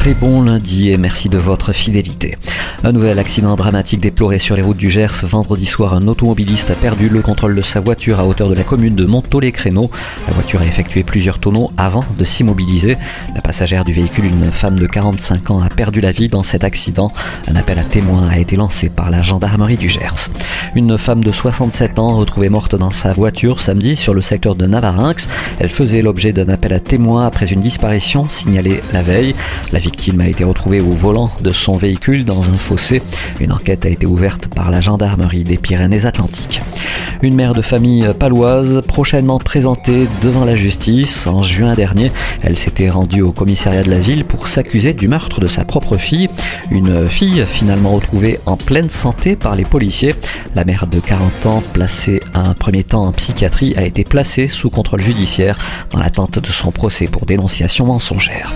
Très bon lundi et merci de votre fidélité. Un nouvel accident dramatique déploré sur les routes du Gers. Vendredi soir, un automobiliste a perdu le contrôle de sa voiture à hauteur de la commune de Montaut-les-Créneaux. La voiture a effectué plusieurs tonneaux avant de s'immobiliser. La passagère du véhicule, une femme de 45 ans, a perdu la vie dans cet accident. Un appel à témoins a été lancé par la gendarmerie du Gers. Une femme de 67 ans retrouvée morte dans sa voiture samedi sur le secteur de Navarinx. Elle faisait l'objet d'un appel à témoins après une disparition signalée la veille. La victime a été retrouvée au volant de son véhicule dans un une enquête a été ouverte par la gendarmerie des Pyrénées-Atlantiques. Une mère de famille paloise prochainement présentée devant la justice. En juin dernier, elle s'était rendue au commissariat de la ville pour s'accuser du meurtre de sa propre fille. Une fille finalement retrouvée en pleine santé par les policiers. La mère de 40 ans, placée un premier temps en psychiatrie, a été placée sous contrôle judiciaire dans l'attente de son procès pour dénonciation mensongère.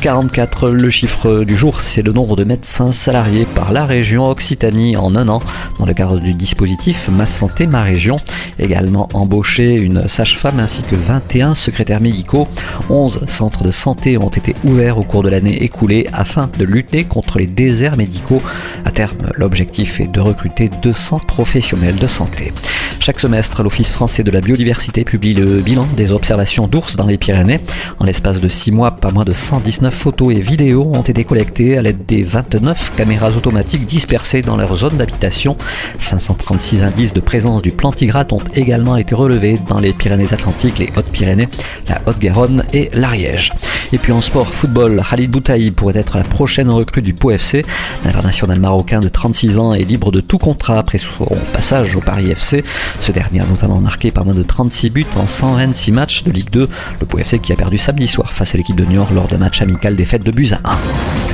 44, le chiffre du jour, c'est le nombre de médecins salariés par la région Occitanie en un an dans le cadre du dispositif Ma Santé Ma Région. Également embauché une sage-femme ainsi que 21 secrétaires médicaux. 11 centres de santé ont été ouverts au cours de l'année écoulée afin de lutter contre les déserts médicaux. À terme, l'objectif est de recruter 200 professionnels de santé. Chaque l'Office français de la biodiversité publie le bilan des observations d'ours dans les Pyrénées. En l'espace de 6 mois, pas moins de 119 photos et vidéos ont été collectées à l'aide des 29 caméras automatiques dispersées dans leur zone d'habitation. 536 indices de présence du plantigrade ont également été relevés dans les Pyrénées-Atlantiques, les Hautes-Pyrénées, la Haute-Garonne et l'Ariège. Et puis en sport, football, Khalid Boutaï pourrait être la prochaine recrue du Pau FC. L'international marocain de 36 ans est libre de tout contrat après son passage au Paris FC. Ce dernier a notamment marqué par moins de 36 buts en 126 matchs de Ligue 2. Le Pau FC qui a perdu samedi soir face à l'équipe de Niort lors de match amical des fêtes de 1.